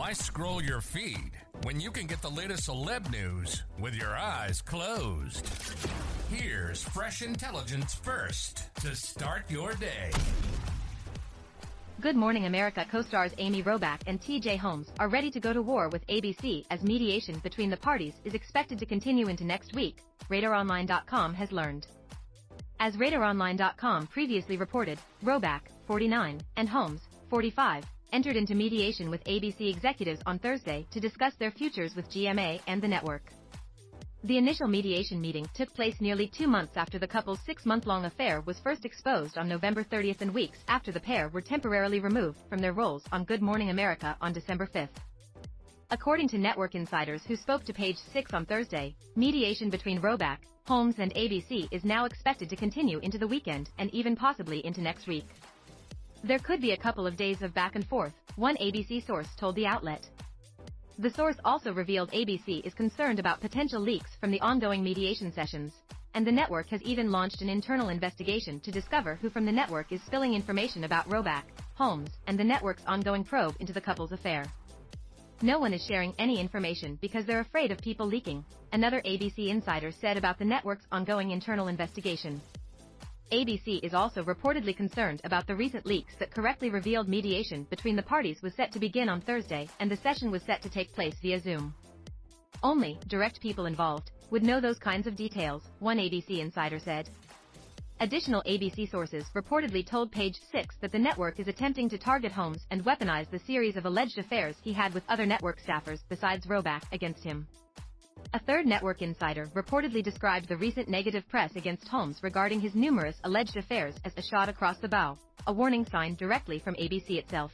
Why scroll your feed when you can get the latest celeb news with your eyes closed? Here's fresh intelligence first to start your day. Good Morning America co-stars Amy Robach and TJ Holmes are ready to go to war with ABC as mediation between the parties is expected to continue into next week, RadarOnline.com has learned. As RadarOnline.com previously reported, Robach, 49, and Holmes, 45, entered into mediation with ABC executives on Thursday to discuss their futures with GMA and the network. The initial mediation meeting took place nearly two months after the couple's six-month-long affair was first exposed on November 30th and weeks after the pair were temporarily removed from their roles on Good Morning America on December 5th. According to network insiders who spoke to Page 6 on Thursday, mediation between Robach, Holmes and ABC is now expected to continue into the weekend and even possibly into next week. There could be a couple of days of back and forth, one ABC source told the outlet. The source also revealed ABC is concerned about potential leaks from the ongoing mediation sessions, and the network has even launched an internal investigation to discover who from the network is spilling information about Robach, Holmes, and the network's ongoing probe into the couple's affair. No one is sharing any information because they're afraid of people leaking, another ABC insider said about the network's ongoing internal investigation. ABC is also reportedly concerned about the recent leaks that correctly revealed mediation between the parties was set to begin on Thursday and the session was set to take place via Zoom. Only direct people involved would know those kinds of details, one ABC insider said. Additional ABC sources reportedly told Page 6 that the network is attempting to target Holmes and weaponize the series of alleged affairs he had with other network staffers besides Robach against him. A third network insider reportedly described the recent negative press against Holmes regarding his numerous alleged affairs as a shot across the bow, a warning sign directly from ABC itself.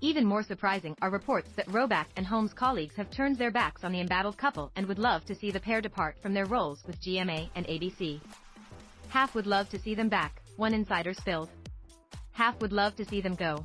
Even more surprising are reports that Robach and Holmes' colleagues have turned their backs on the embattled couple and would love to see the pair depart from their roles with GMA and ABC. Half would love to see them back, one insider spilled. Half would love to see them go.